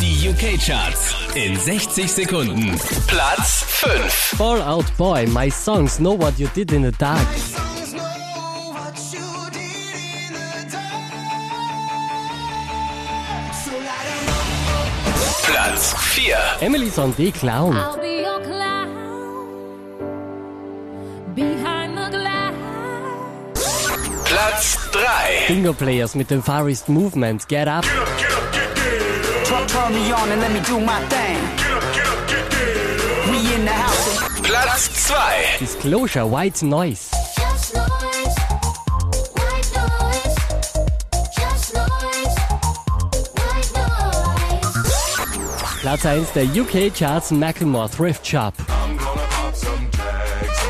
Die UK-Charts in 60 Sekunden. Platz 5. Fall Out Boy, my songs know what you did in the dark. Platz 4. Emily Sandé Clown. I'll be your cloud behind the glass. Platz 3. Bingo Players mit dem Far East Movement. Get up. Turn, turn me on and let me do my thing. We in the house. Platz 2. Disclosure, White Noise. Just noise, white noise. Just noise, white noise. Platz 1 der UK Charts Macklemore Thrift Shop. I'm gonna pop some tags.